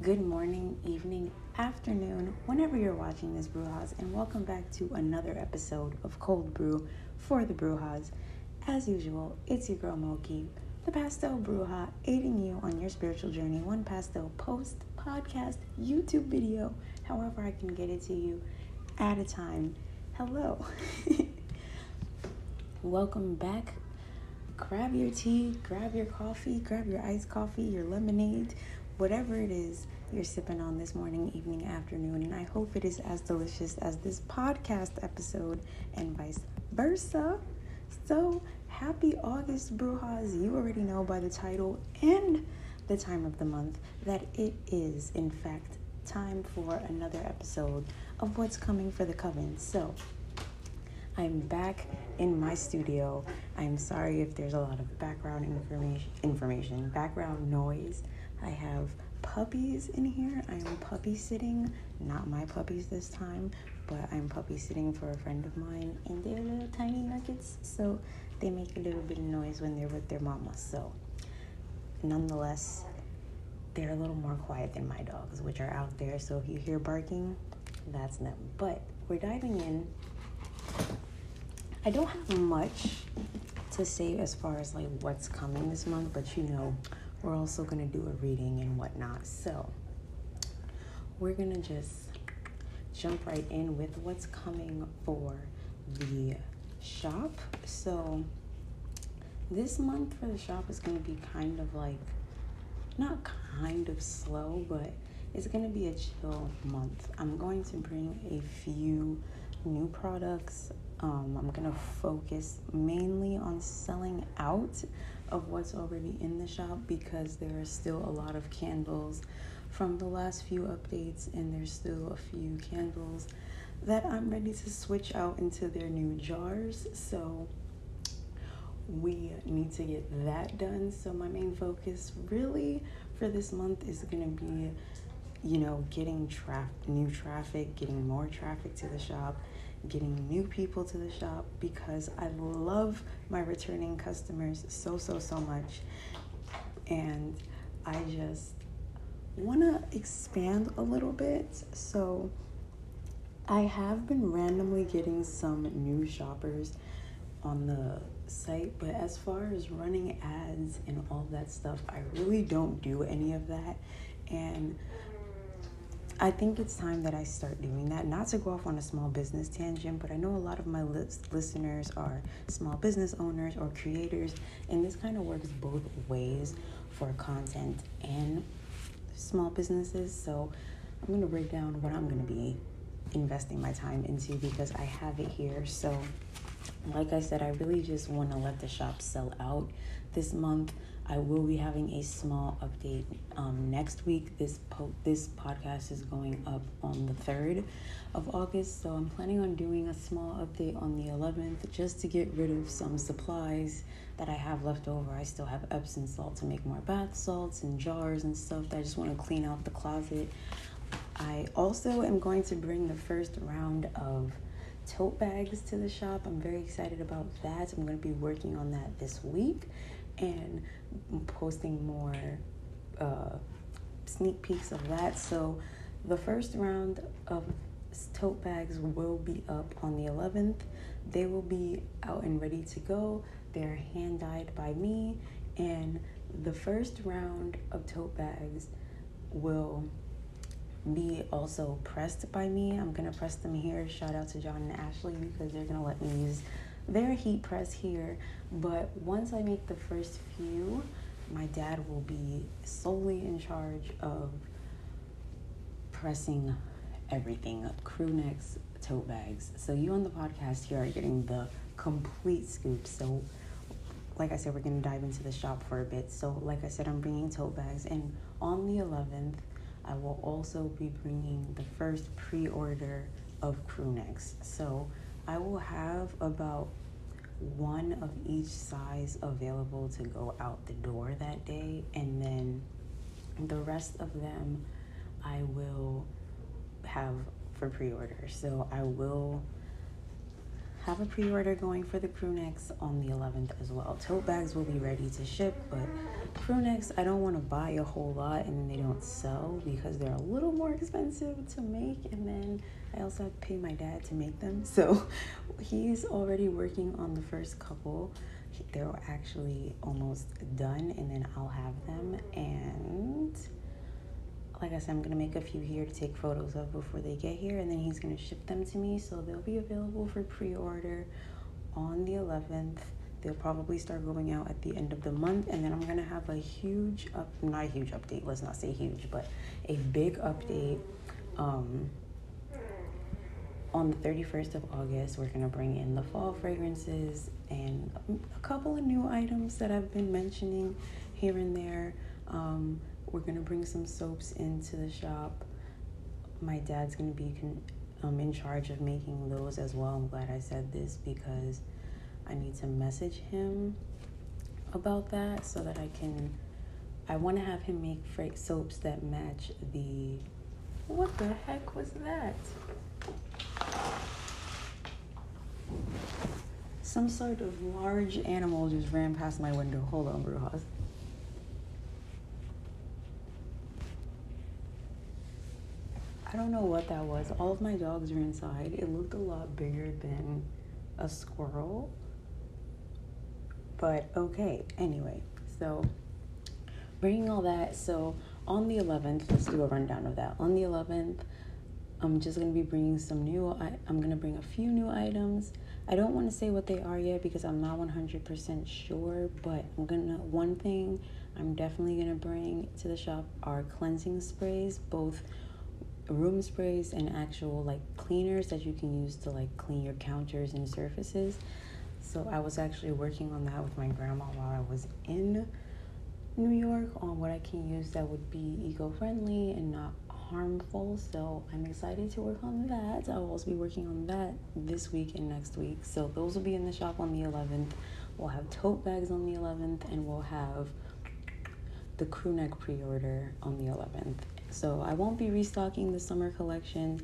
good morning, evening, afternoon, whenever you're watching this Brujas, and welcome back to another episode of Cold Brew for the Brujas. As usual, it's your girl Moki, the Pastel Bruja, aiding you on your spiritual journey, one pastel post, podcast, YouTube video, however I can get it to you at a time. Hello. welcome back. Grab your tea, grab your coffee, grab your iced coffee, your lemonade whatever it is you're sipping on this morning, evening, afternoon, and I hope it is as delicious as this podcast episode and vice versa. So, happy August, Brujas. You already know by the title and the time of the month that it is, in fact, time for another episode of What's Coming for the Coven. So, I'm back in my studio. I'm sorry if there's a lot of background information, information, background noise. I have puppies in here. I am puppy sitting, not my puppies this time, but I'm puppy sitting for a friend of mine, and they're little tiny nuggets, so they make a little bit of noise when they're with their mama. So, nonetheless, they're a little more quiet than my dogs, which are out there. So if you hear barking, that's them. But we're diving in. I don't have much to say as far as like what's coming this month, but you know, we're also going to do a reading and whatnot. So, we're going to just jump right in with what's coming for the shop. So, this month for the shop is going to be kind of like, not kind of slow, but it's going to be a chill month. I'm going to bring a few new products. Um, I'm going to focus mainly on selling out of what's already in the shop because there are still a lot of candles from the last few updates, and there's still a few candles that I'm ready to switch out into their new jars. So we need to get that done. So my main focus really for this month is going to be you know, getting traf- new traffic, getting more traffic to the shop, getting new people to the shop because I love my returning customers so, so, so much. And I just want to expand a little bit. So I have been randomly getting some new shoppers on the site, but as far as running ads and all that stuff, I really don't do any of that. And I think it's time that I start doing that. Not to go off on a small business tangent, but I know a lot of my listeners are small business owners or creators, and this kind of works both ways for content and small businesses. So I'm going to break down what I'm going to be investing my time into because I have it here. So, like I said, I really just want to let the shop sell out this month. I will be having a small update um, next week. This po- this podcast is going up on the third of August, so I'm planning on doing a small update on the 11th just to get rid of some supplies that I have left over. I still have Epsom salt to make more bath salts and jars and stuff I just want to clean out the closet. I also am going to bring the first round of tote bags to the shop. I'm very excited about that. I'm going to be working on that this week and posting more uh, sneak peeks of that. So the first round of tote bags will be up on the 11th. They will be out and ready to go. They're hand dyed by me, and the first round of tote bags will be also pressed by me. I'm gonna press them here. Shout out to John and Ashley because they're gonna let me use their heat press here. But once I make the first few, my dad will be solely in charge of pressing everything crew necks, tote bags. So you on the podcast here are getting the complete scoop. So like I said, we're gonna dive into the shop for a bit. So like I said, I'm bringing tote bags, and on the 11th, I will also be bringing the first pre-order of crew necks. So I will have about one of each size available to go out the door that day, and then the rest of them I will have for pre order. So I will have a pre-order going for the crew necks on the 11th as well. Tote bags will be ready to ship, but crew necks I don't want to buy a whole lot and then they don't sell because they're a little more expensive to make and then I also have to pay my dad to make them. So he's already working on the first couple. They're actually almost done and then I'll have them and like I said, I'm gonna make a few here to take photos of before they get here, and then he's gonna ship them to me. So they'll be available for pre-order on the 11th. They'll probably start going out at the end of the month, and then I'm gonna have a huge up, not a huge update. Let's not say huge, but a big update. Um, on the 31st of August, we're gonna bring in the fall fragrances and a couple of new items that I've been mentioning here and there. Um, we're gonna bring some soaps into the shop. My dad's gonna be con- um, in charge of making those as well. I'm glad I said this because I need to message him about that so that I can. I want to have him make fra- soaps that match the. What the heck was that? Some sort of large animal just ran past my window. Hold on, Brujas. Don't know what that was. All of my dogs are inside. It looked a lot bigger than a squirrel. But okay, anyway, so bringing all that. So on the 11th, let's do a rundown of that. On the 11th, I'm just going to be bringing some new, I, I'm going to bring a few new items. I don't want to say what they are yet because I'm not 100% sure, but I'm going to, one thing I'm definitely going to bring to the shop are cleansing sprays, both room sprays and actual like cleaners that you can use to like clean your counters and surfaces. So I was actually working on that with my grandma while I was in New York on what I can use that would be eco-friendly and not harmful. So I'm excited to work on that. I'll also be working on that this week and next week. So those will be in the shop on the 11th. We'll have tote bags on the 11th and we'll have the crew neck pre-order on the 11th so I won't be restocking the summer collection.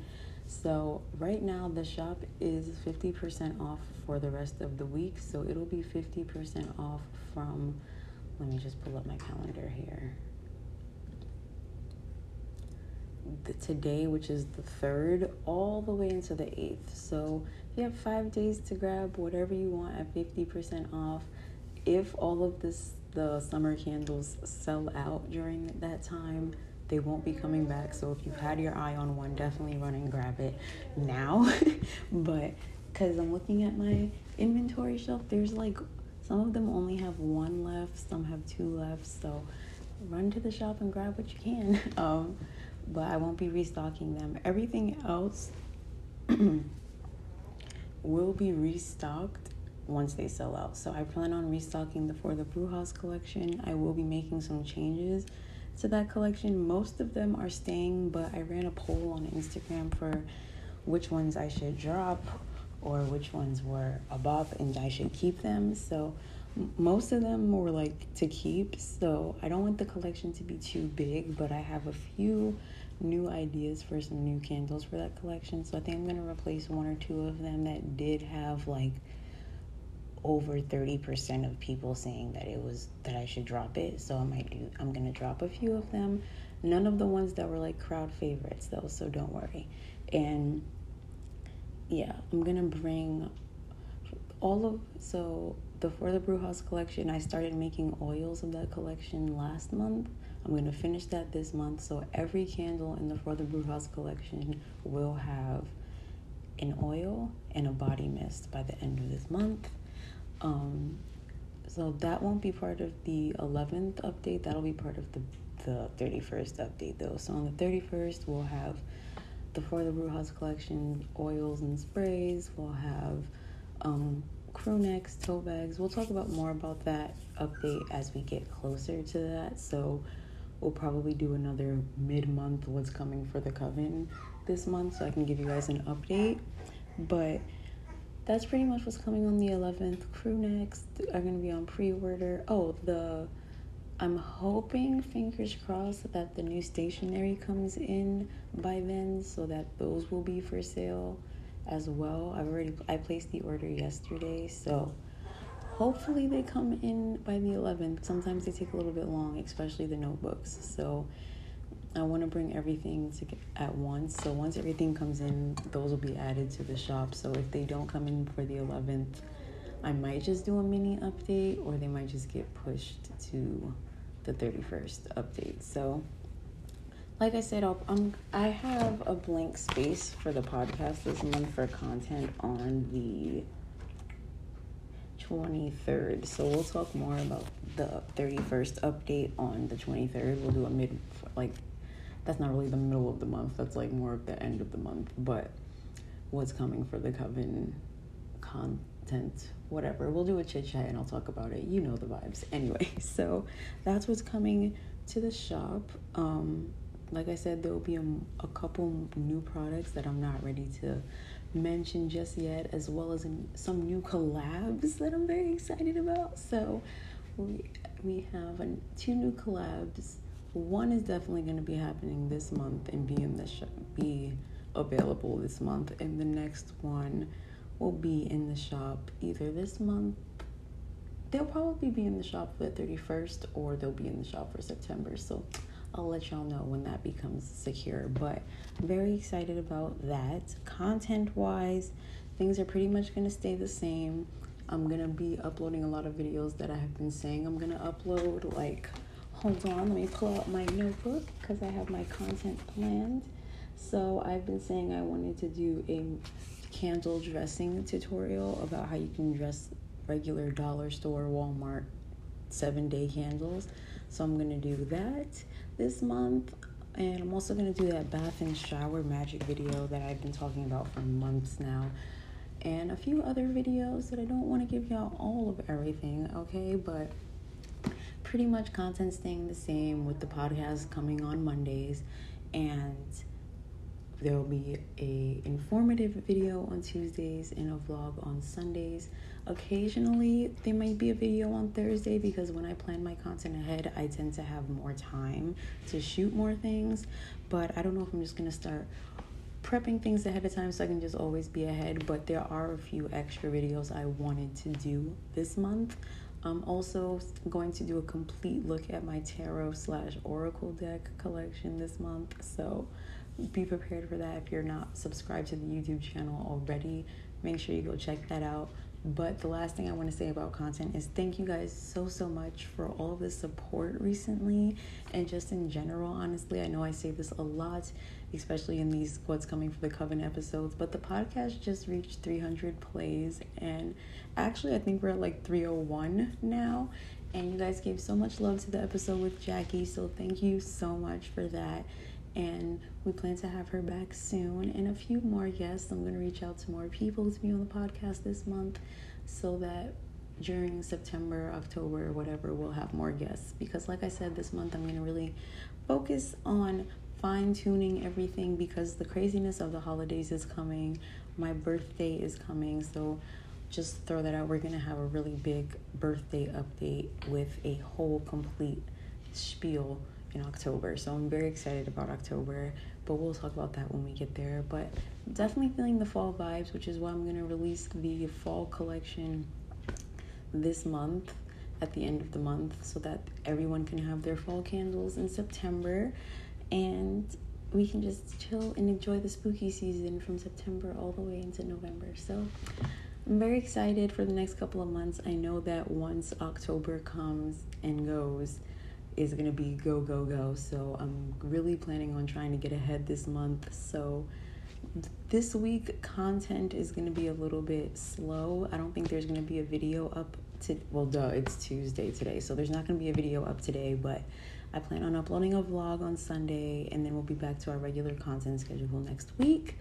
So right now the shop is 50% off for the rest of the week. So it'll be 50% off from, let me just pull up my calendar here. The, today, which is the third, all the way into the eighth. So you have five days to grab whatever you want at 50% off. If all of this, the summer candles sell out during that time, they won't be coming back. So if you've had your eye on one, definitely run and grab it now. but because I'm looking at my inventory shelf, there's like some of them only have one left, some have two left. So run to the shop and grab what you can. Um, but I won't be restocking them. Everything else will be restocked once they sell out. So I plan on restocking the for the Brujas collection. I will be making some changes to that collection. Most of them are staying, but I ran a poll on Instagram for which ones I should drop or which ones were above and I should keep them. So most of them were like to keep. So I don't want the collection to be too big, but I have a few new ideas for some new candles for that collection. So I think I'm going to replace one or two of them that did have like over 30% of people saying that it was that I should drop it. So I might do I'm going to drop a few of them. None of the ones that were like crowd favorites though, so don't worry. And yeah, I'm going to bring all of so the For the Brujas collection, I started making oils of that collection last month. I'm going to finish that this month. So every candle in the For the Brujas collection will have an oil and a body mist by the end of this month. Um, so that won't be part of the 11th update. That'll be part of the, the 31st update, though. So on the 31st, we'll have the For the Brujas collection oils and sprays. We'll have um, crew necks, tote bags. We'll talk about more about that update as we get closer to that. So we'll probably do another mid-month what's coming for the coven this month so I can give you guys an update. But that's pretty much what's coming on the 11th. Crew necks are going to be on pre-order. Oh, the I'm hoping, fingers crossed, that the new stationery comes in by then so that those will be for sale as well. I've already I placed the order yesterday, so hopefully they come in by the 11th. Sometimes they take a little bit long, especially the notebooks. So I want to bring everything to at once. So once everything comes in, those will be added to the shop. So if they don't come in for the 11th, I might just do a mini update or they might just get pushed to the 31st update. So like I said, I'll, I have a blank space for the podcast this month for content on the 23rd. So we'll talk more about the 31st update on the 23rd. We'll do a mid, like, that's not really the middle of the month, that's like more of the end of the month, but what's coming for the Coven content, whatever. We'll do a chit chat and I'll talk about it. You know the vibes. Anyway, so that's what's coming to the shop. Um, like I said, there will be a, a couple new products that I'm not ready to mention just yet, as well as some new collabs that I'm very excited about. So we we have a, two new collabs. One is definitely going to be happening this month and be in the shop, be available this month, and the next one will be in the shop either this month. They'll probably be in the shop for the 31st, or they'll be in the shop for September. So I'll let y'all know when that becomes secure. But very excited about that. Content wise, things are pretty much going to stay the same. I'm going to be uploading a lot of videos that I have been saying I'm going to upload. Like, hold on, let me pull out my notebook because I have my content planned. So, I've been saying I wanted to do a candle dressing tutorial about how you can dress regular dollar store, Walmart seven day candles. So, I'm going to do that this month. And I'm also going to do that bath and shower magic video that I've been talking about for months now. And a few other videos that I don't want to give y'all all of everything, okay? But pretty much content staying the same with the podcast coming on Mondays. And there will be a informative video on Tuesdays and a vlog on Sundays. Occasionally, there might be a video on Thursday because when I plan my content ahead, I tend to have more time to shoot more things. But I don't know if I'm just gonna start prepping things ahead of time so I can just always be ahead. But there are a few extra videos I wanted to do this month. I'm also going to do a complete look at my tarot slash oracle deck collection this month. So be prepared for that if you're not subscribed to the YouTube channel already. Make sure you go check that out. But the last thing I want to say about content is thank you guys so, so much for all of the support recently and just in general. Honestly, I know I say this a lot, especially in these What's Coming for the Coven episodes, but the podcast just reached 300 plays. And actually, I think we're at like 301 now. And you guys gave so much love to the episode with Jackie. So thank you so much for that and we plan to have her back soon and a few more guests. I'm going to reach out to more people to be on the podcast this month so that during September, October, whatever, we'll have more guests. Because, like I said, this month I'm going to really focus on fine tuning everything because the craziness of the holidays is coming. My birthday is coming. So, just throw that out. We're going to have a really big birthday update with a whole complete spiel in October. So I'm very excited about October, but we'll talk about that when we get there. But definitely feeling the fall vibes, which is why I'm going to release the fall collection this month at the end of the month so that everyone can have their fall candles in September and we can just chill and enjoy the spooky season from September all the way into November. So I'm very excited for the next couple of months. I know that once October comes and goes, is going to be go, go, go. So I'm really planning on trying to get ahead this month. So this week, content is going to be a little bit slow. I don't think there's going to be a video up to, well, duh, it's Tuesday today. So there's not going to be a video up today, but I plan on uploading a vlog on Sunday and then we'll be back to our regular content schedule next week.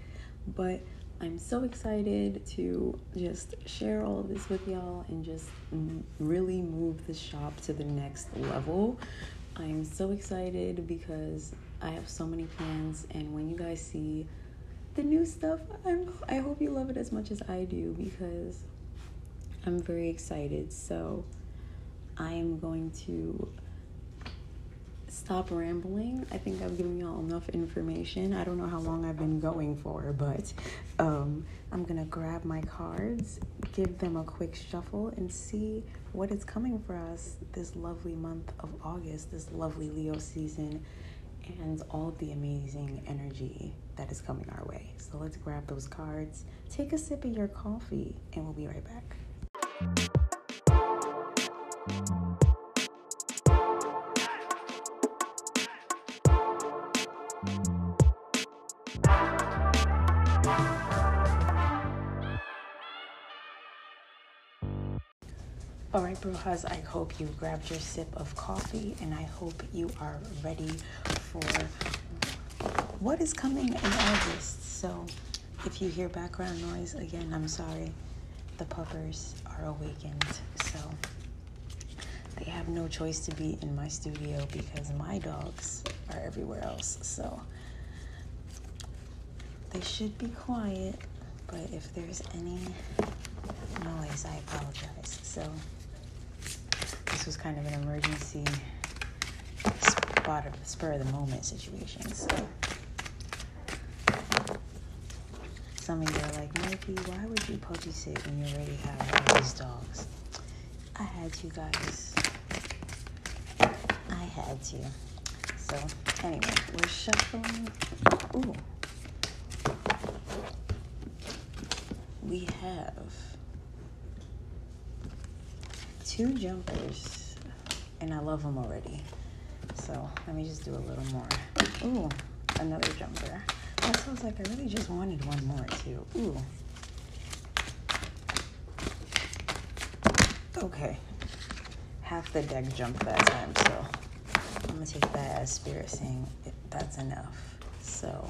But I'm so excited to just share all of this with y'all and just really move the shop to the next level. I'm so excited because I have so many plans, and when you guys see the new stuff, I'm, I hope you love it as much as I do because I'm very excited. So I am going to stop rambling. I think I've given y'all enough information. I don't know how long I've been going for, but um, I'm gonna grab my cards, give them a quick shuffle, and see what is coming for us this lovely month of August, this lovely Leo season, and all the amazing energy that is coming our way. So let's grab those cards, take a sip of your coffee, and we'll be right back. Brujas, I hope you grabbed your sip of coffee and I hope you are ready for what is coming in August. So, if you hear background noise, again, I'm sorry. The puppers are awakened, so they have no choice to be in my studio because my dogs are everywhere else. So, they should be quiet, but if there's any noise, I apologize. So, this was kind of an emergency spot of spur of the moment situation. So some of you are like, Mikey, why would you puppy sit when you already have all these dogs? I had to, guys. I had to. So anyway, we're shuffling. Ooh. We have two jumpers, and I love them already. So let me just do a little more. Ooh, another jumper. That sounds like I really just wanted one more too. Ooh. Okay. Half the deck jumped that time, so I'm gonna take that as spirit saying that's enough. So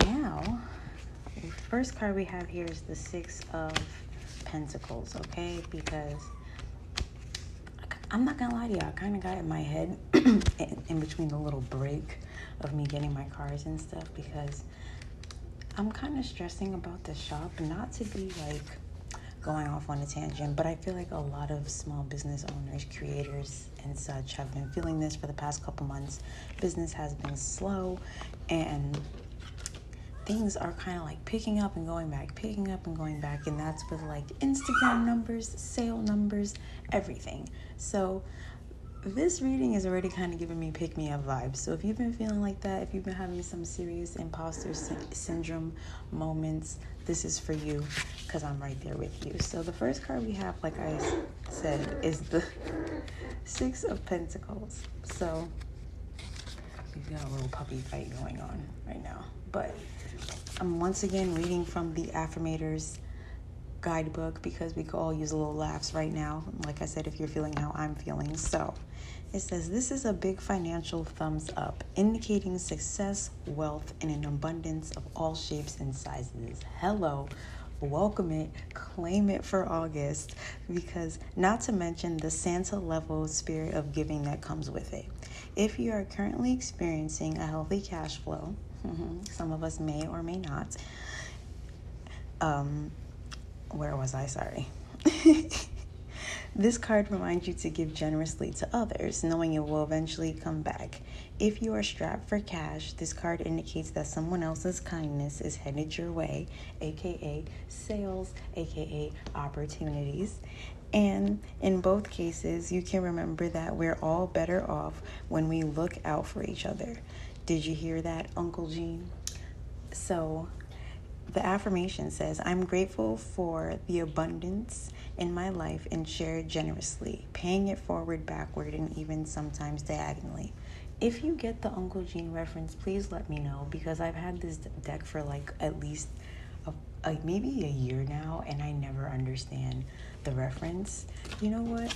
now, the first card we have here is the Six of Pentacles, okay? Because I'm not gonna lie to y'all, I kind of got in my head in, between the little break of me getting my cards and stuff because I'm kind of stressing about the shop, not to be like going off on a tangent, but I feel like a lot of small business owners, creators, and such have been feeling this for the past couple months. Business has been slow, and things are kind of like picking up and going back, picking up and going back, and that's with like Instagram numbers, sale numbers, everything. So, this reading is already kind of giving me pick me up vibes. So, if you've been feeling like that, if you've been having some serious imposter sy- syndrome moments, this is for you because I'm right there with you. So, the first card we have, like I said, is the Six of Pentacles. So, we've got a little puppy fight going on right now. But I'm once again reading from the Affirmators guidebook because we could all use a little laughs right now. Like I said, if you're feeling how I'm feeling. So it says, This is a big financial thumbs up, indicating success, wealth, and an abundance of all shapes and sizes. Hello. Welcome it, claim it for August, because not to mention the Santa level spirit of giving that comes with it. If you are currently experiencing a healthy cash flow. Some of us may or may not. Um, where was I? Sorry. this card reminds you to give generously to others, knowing it will eventually come back. If you are strapped for cash, this card indicates that someone else's kindness is headed your way, aka sales, aka opportunities. And in both cases, you can remember that we're all better off when we look out for each other. Did you hear that, Uncle Gene? So, the affirmation says, I'm grateful for the abundance in my life and share generously, paying it forward, backward, and even sometimes diagonally. If you get the Uncle Gene reference, please let me know because I've had this deck for like at least a, like maybe a year now and I never understand the reference. You know what?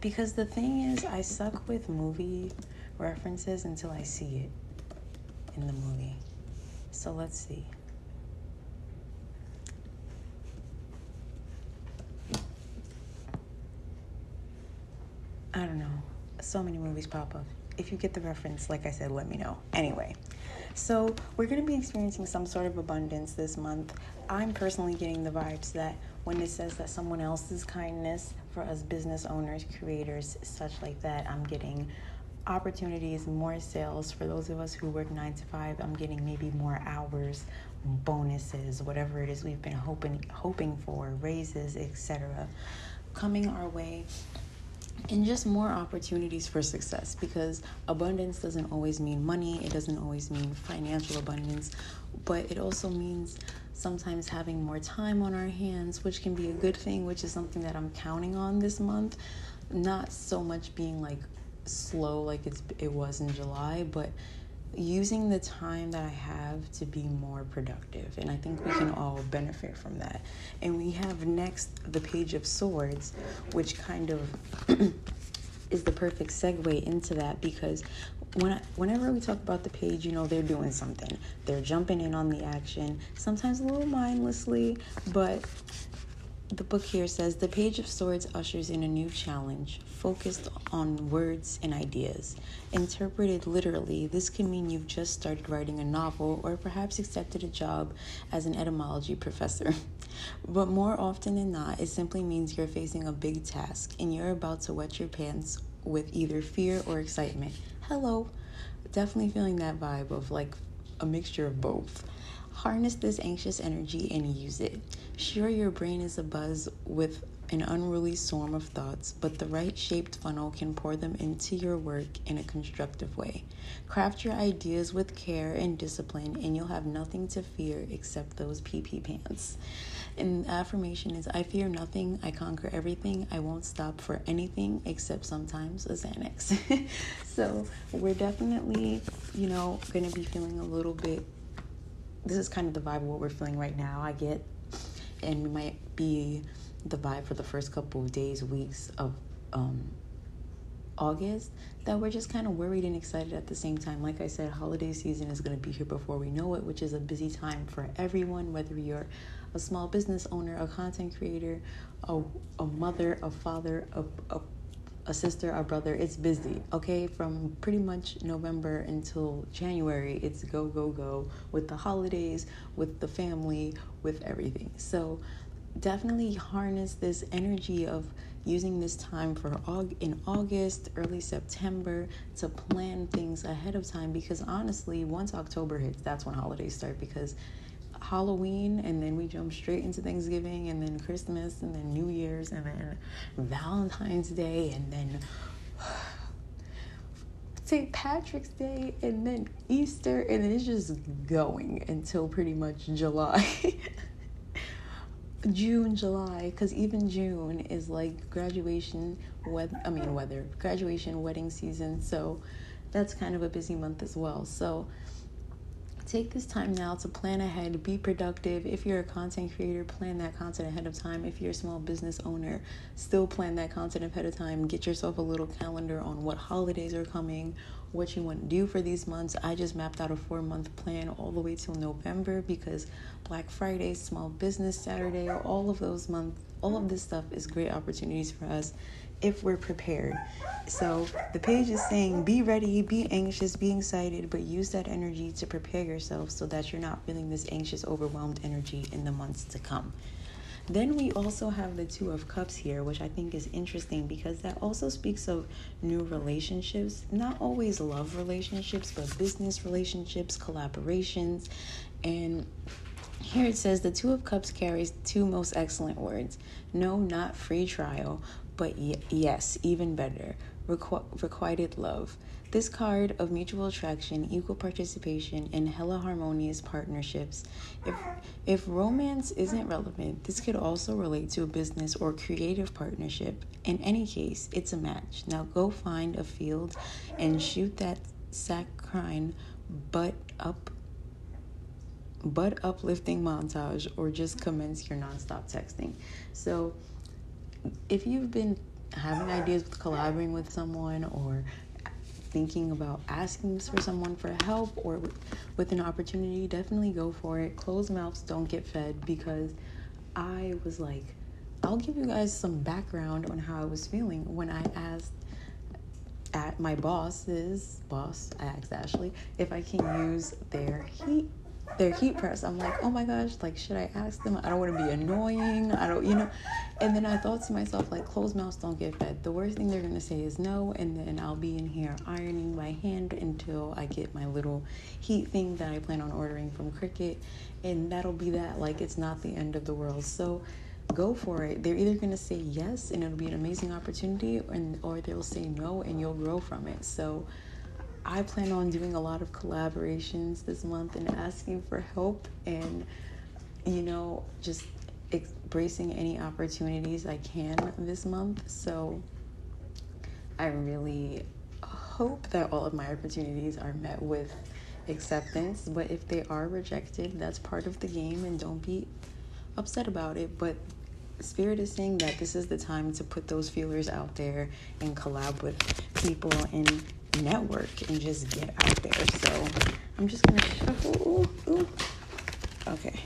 Because the thing is, I suck with movie references until I see it in the movie. So let's see. I don't know. So many movies pop up. If you get the reference, like I said, let me know. Anyway, so we're going to be experiencing some sort of abundance this month. I'm personally getting the vibes that when it says that someone else's kindness for us business owners, creators, such like that. I'm getting opportunities, more sales. For those of us who work nine to five, I'm getting maybe more hours, bonuses, whatever it is we've been hoping hoping for, raises, etc. coming our way and just more opportunities for success because abundance doesn't always mean money, it doesn't always mean financial abundance, but it also means sometimes having more time on our hands, which can be a good thing, which is something that I'm counting on this month. Not so much being like slow like it's it was in July, but using the time that I have to be more productive. And I think we can all benefit from that. And we have next the Page of Swords, which kind of is the perfect segue into that because when I, whenever we talk about the page, you know, they're doing something. They're jumping in on the action, sometimes a little mindlessly, but the book here says the Page of Swords ushers in a new challenge focused on words and ideas. Interpreted literally, this can mean you've just started writing a novel or perhaps accepted a job as an etymology professor. but more often than not, it simply means you're facing a big task and you're about to wet your pants with either fear or excitement. Hello. Definitely feeling that vibe of like a mixture of both. Harness this anxious energy and use it. Sure, your brain is abuzz with an unruly swarm of thoughts, but the right shaped funnel can pour them into your work in a constructive way. Craft your ideas with care and discipline, and you'll have nothing to fear except those PP pants. And the affirmation is I fear nothing, I conquer everything, I won't stop for anything except sometimes a Xanax. so, we're definitely, you know, to be feeling a little bit this is kind of the vibe of what we're feeling right now. I get, and it might be the vibe for the first couple of days, weeks of um, August that we're just kind of worried and excited at the same time. Like I said, holiday season is going to be here before we know it, which is a busy time for everyone, whether you're a small business owner, a content creator, a, a mother, a father, a, a a sister, a brother, it's busy, okay? From pretty much November until January, it's go, go, go with the holidays, with the family, with everything. So definitely harness this energy of using this time for in August, early September to plan things ahead of time because honestly, once October hits, that's when holidays start because Halloween and then we jump straight into Thanksgiving and then Christmas and then New Year's and then Valentine's Day and then St. Patrick's Day and then Easter and then it's just going until pretty much July. June, July, because even June is like graduation, weather, I mean, weather, graduation, wedding season. So that's kind of a busy month as well. So take this time now to plan ahead, be productive. If you're a content creator, plan that content ahead of time. If you're a small business owner, still plan that content ahead of time. Get yourself a little calendar on what holidays are coming, what you want to do for these months. I just mapped out a four month plan all the way till November because Black Friday, Small Business Saturday, all of those months, all of this stuff is great opportunities for us if we're prepared. So the page is saying be ready, be anxious, be excited, but use that energy to prepare yourself so that you're not feeling this anxious, overwhelmed energy in the months to come. Then we also have the Two of Cups here, which I think is interesting because that also speaks of new relationships, not always love relationships, but business relationships, collaborations. And here it says the Two of Cups carries two most excellent words no, not free trial, but y- yes, even better, requ- requited love. This card of mutual attraction, equal participation, and hella harmonious partnerships. If if romance isn't relevant, this could also relate to a business or creative partnership. In any case, it's a match. Now go find a field and shoot that saccharine butt up butt uplifting montage or just commence your nonstop texting. So if you've been having ideas with collaborating with someone or thinking about asking for someone for help or with an opportunity, definitely go for it. Closed mouths don't get fed because I was like, I'll give you guys some background on how I was feeling when I asked at my boss's boss, I asked Ashley if I can use their heat their heat press. I'm like, oh my gosh, like, should I ask them? I don't want to be annoying. I don't, you know. And then I thought to myself, like, closed mouths don't get fed. The worst thing they're going to say is no. And then I'll be in here ironing by hand until I get my little heat thing that I plan on ordering from Cricut. And that'll be that. Like, it's not the end of the world. So, go for it. They're either going to say yes and it'll be an amazing opportunity, and, or they'll say no and you'll grow from it. So, I plan on doing a lot of collaborations this month and asking for help and, you know, just embracing any opportunities I can this month. So I really hope that all of my opportunities are met with acceptance. But if they are rejected, that's part of the game and don't be upset about it. But Spirit is saying that this is the time to put those feelers out there and collab with people and network and just get out there. So I'm just gonna shuffle. Ooh. Okay.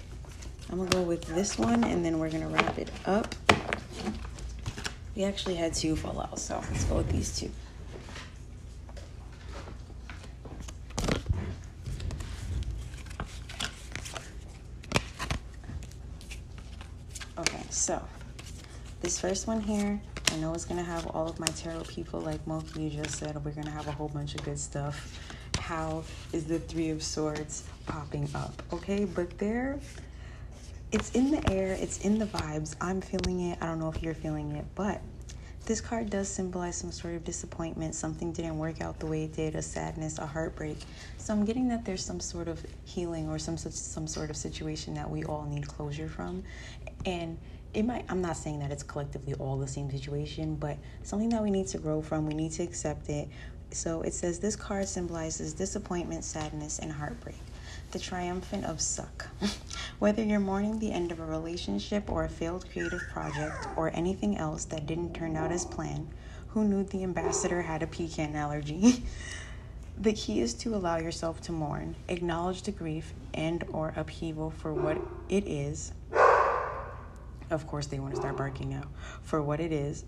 I'm gonna go with this one and then we're gonna wrap it up. We actually had two fall out, so let's go with these two. Okay, so this first one here I know it's gonna have all of my tarot people, like Moki just said. We're gonna have a whole bunch of good stuff. How is the Three of Swords popping up? Okay, but there, it's in the air, it's in the vibes. I'm feeling it. I don't know if you're feeling it, but this card does symbolize some sort of disappointment. Something didn't work out the way it did, a sadness, a heartbreak. So I'm getting that there's some sort of healing or some some sort of situation that we all need closure from, and it might i'm not saying that it's collectively all the same situation but something that we need to grow from we need to accept it. So it says this card symbolizes disappointment sadness and heartbreak. The triumphant of suck. Whether you're mourning the end of a relationship or a failed creative project or anything else that didn't turn out as planned who knew the ambassador had a pecan allergy? The key is to allow yourself to mourn acknowledge the grief and or upheaval for what it is of course, they want to start barking now for what it is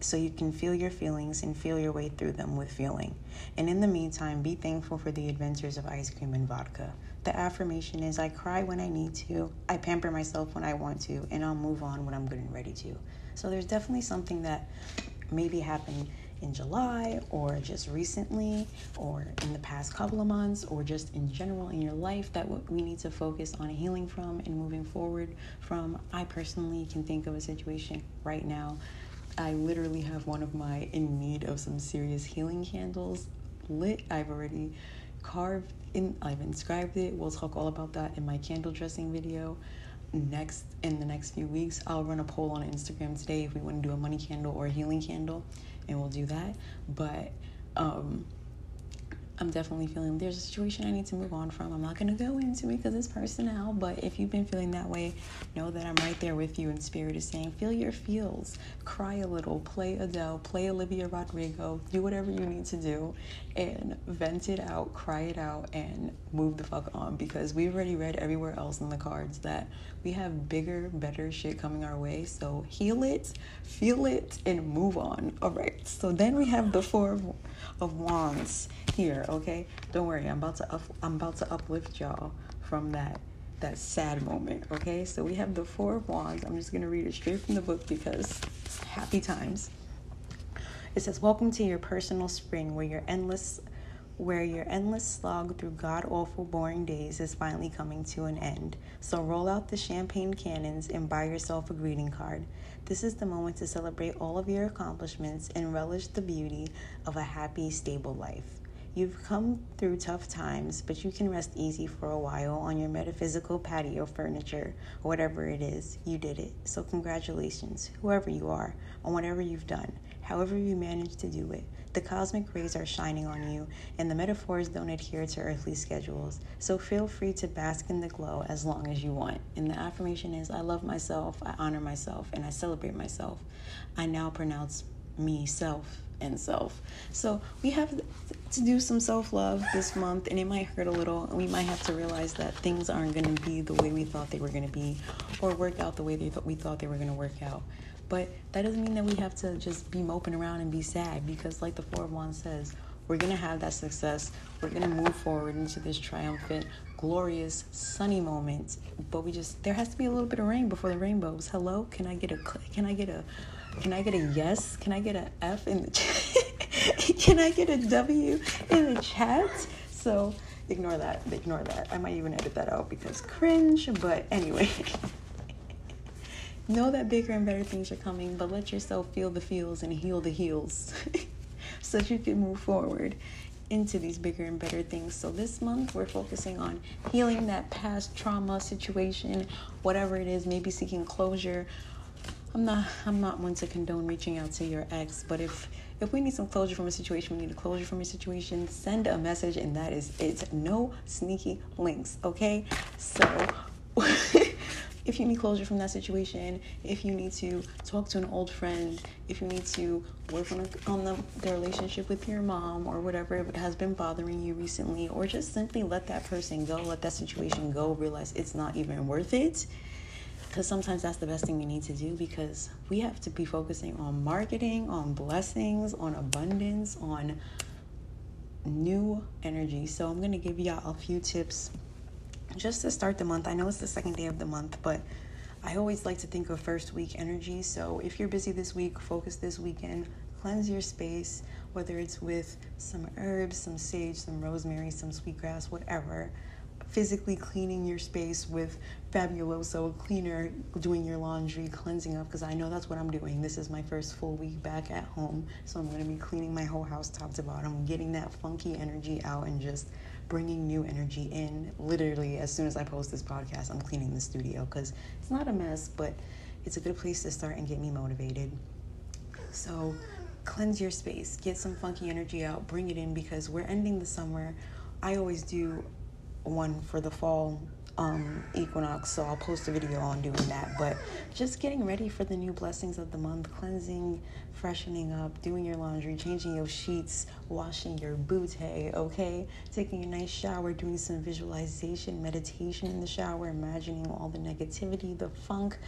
so you can feel your feelings and feel your way through them with feeling. And in the meantime, be thankful for the adventures of ice cream and vodka. The affirmation is I cry when I need to, I pamper myself when I want to, and I'll move on when I'm good and ready to. So there's definitely something that maybe happened in July or just recently or in the past couple of months or just in general in your life that we need to focus on healing from and moving forward from. I personally can think of a situation right now. I literally have one of my in need of some serious healing candles lit. I've already carved in, I've inscribed it. We'll talk all about that in my candle dressing video next in the next few weeks i'll run a poll on instagram today if we want to do a money candle or a healing candle and we'll do that. But um, I'm definitely feeling there's a situation I need to move on from. I'm not going to go into it because it's personnel, but if you've been feeling that way, know that I'm right there with you. And Spirit is saying, feel your feels, cry a little, play Adele, play Olivia Rodrigo, do whatever you need to do, and vent it out, cry it out, and move the fuck on because we've already read everywhere else in the cards that we have bigger, better shit coming our way. So heal it, feel it, and move on. All right. So then we have the Four of, of Wands here, okay? Don't worry, I'm about to up, I'm about to uplift y'all from that that sad moment, okay? So we have the Four of Wands. I'm just gonna read it straight from the book because happy times. It says, Welcome to your personal spring where your endless where your endless slog through god awful boring days is finally coming to an end. So roll out the champagne cannons and buy yourself a greeting card. This is the moment to celebrate all of your accomplishments and relish the beauty of a happy, stable life. You've come through tough times, but you can rest easy for a while on your metaphysical patio furniture, whatever it is. You did it. So, congratulations, whoever you are, on whatever you've done, however you managed to do it. The cosmic rays are shining on you, and the metaphors don't adhere to earthly schedules. So, feel free to bask in the glow as long as you want. And the affirmation is I love myself, I honor myself, and I celebrate myself. I now pronounce me self and self. So we have to do some self love this month, and it might hurt a little. And We might have to realize that things aren't going to be the way we thought they were going to be, or work out the way they th- we thought they were going to work out. But that doesn't mean that we have to just be moping around and be sad, because like the Four of Wands says, we're gonna have that success. We're gonna move forward into this triumphant, glorious, sunny moment. But we just there has to be a little bit of rain before the rainbows. Hello, can I get a can I get a can I get a yes? Can I get a F in the chat? can I get a W in the chat? So ignore that. Ignore that. I might even edit that out because cringe. But anyway. know that bigger and better things are coming, but let yourself feel the feels and heal the heels so that you can move forward into these bigger and better things. So this month we're focusing on healing that past trauma situation, whatever it is, maybe seeking closure. I'm not I'm not one to condone reaching out to your ex, but if if we need some closure from a situation, we need a closure from a situation, send a message and that is it. No sneaky links, okay? So if you need closure from that situation, if you need to talk to an old friend, if you need to work on, a, on the, the relationship with your mom or whatever has been bothering you recently, or just simply let that person go, let that situation go, realize it's not even worth it. Because sometimes that's the best thing we need to do because we have to be focusing on marketing, on blessings, on abundance, on new energy. So I'm going to give y'all a few tips just to start the month. I know it's the second day of the month, but I always like to think of first week energy. So if you're busy this week, focus this weekend, cleanse your space, whether it's with some herbs, some sage, some rosemary, some sweetgrass, whatever. Physically cleaning your space with Fabuloso cleaner, doing your laundry, cleansing up, because I know that's what I'm doing. This is my first full week back at home, so I'm going to be cleaning my whole house top to bottom, getting that funky energy out, and just bringing new energy in. Literally, as soon as I post this podcast, I'm cleaning the studio because it's not a mess, but it's a good place to start and get me motivated. So, cleanse your space, get some funky energy out, bring it in because we're ending the summer. I always do one for the fall um, equinox, so I'll post a video on doing that. But just getting ready for the new blessings of the month, cleansing, freshening up, doing your laundry, changing your sheets, washing your bootay, okay? Taking a nice shower, doing some visualization, meditation in the shower, imagining all the negativity, the funk,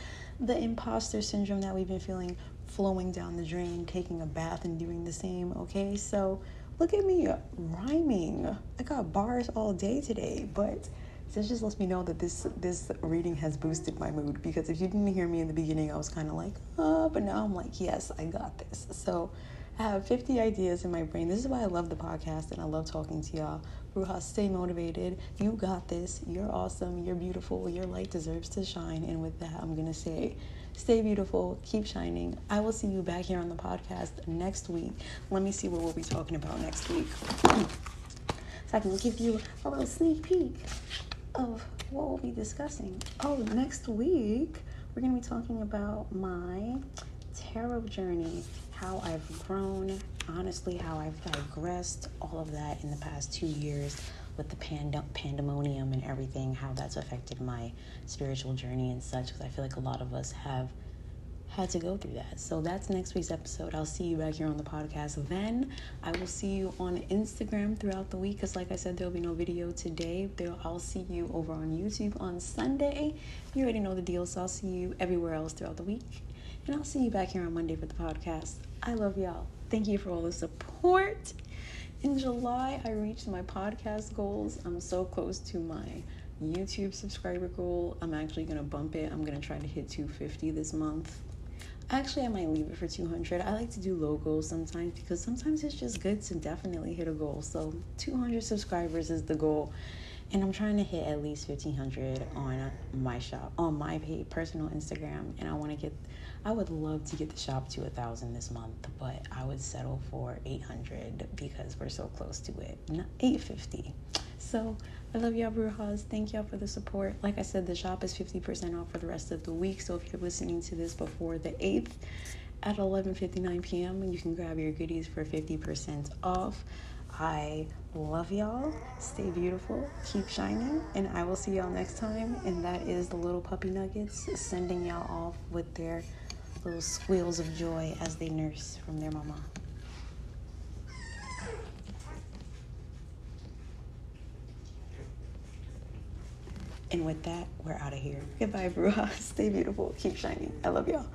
the imposter syndrome that we've been feeling flowing down the drain, taking a bath and doing the same, okay? So look at me rhyming. I got bars all day today, but this just lets me know that this this reading has boosted my mood because if you didn't hear me in the beginning, I was kind of like, oh, but now I'm like, yes, I got this. So I have 50 ideas in my brain. This is why I love the podcast and I love talking to y'all. Bruja, stay motivated. You got this. You're awesome. You're beautiful. Your light deserves to shine. And with that, I'm going to say, stay beautiful. Keep shining. I will see you back here on the podcast next week. Let me see what we'll be talking about next week. so I can give you a little sneak peek of what we'll be discussing. Oh, next week we're going to be talking about my tarot journey, how I've grown, honestly, how I've digressed, all of that in the past two years with the pand- pandemonium and everything, how that's affected my spiritual journey and such. Because I feel like a lot of us have had to go through that. So that's next week's episode. I'll see you back here on the podcast. Then I will see you on Instagram throughout the week because, like I said, there'll be no video today. I'll see you over on YouTube on Sunday. You already know the deal, so I'll see you everywhere else throughout the week. And I'll see you back here on Monday for the podcast. I love y'all. Thank you for all the support. In July, I reached my podcast goals. I'm so close to my YouTube subscriber goal. I'm actually going to bump it. I'm going to try to hit 250 this month. Actually, I might leave it for 200. I like to do low goals sometimes because sometimes it's just good to definitely hit a goal. So, 200 subscribers is the goal. And I'm trying to hit at least 1500 on my shop, on my page, personal Instagram. And I want to get, I would love to get the shop to a thousand this month, but I would settle for 800 because we're so close to it. Not 850. So I love y'all, Brujas. Thank y'all for the support. Like I said, the shop is 50% off for the rest of the week. So if you're listening to this before the 8th at 11:59 p.m., you can grab your goodies for 50% off. I love y'all. Stay beautiful. Keep shining. And I will see y'all next time. And that is the little puppy nuggets sending y'all off with their little squeals of joy as they nurse from their mama. And with that, we're out of here. Goodbye, Bruja. Stay beautiful. Keep shining. I love y'all.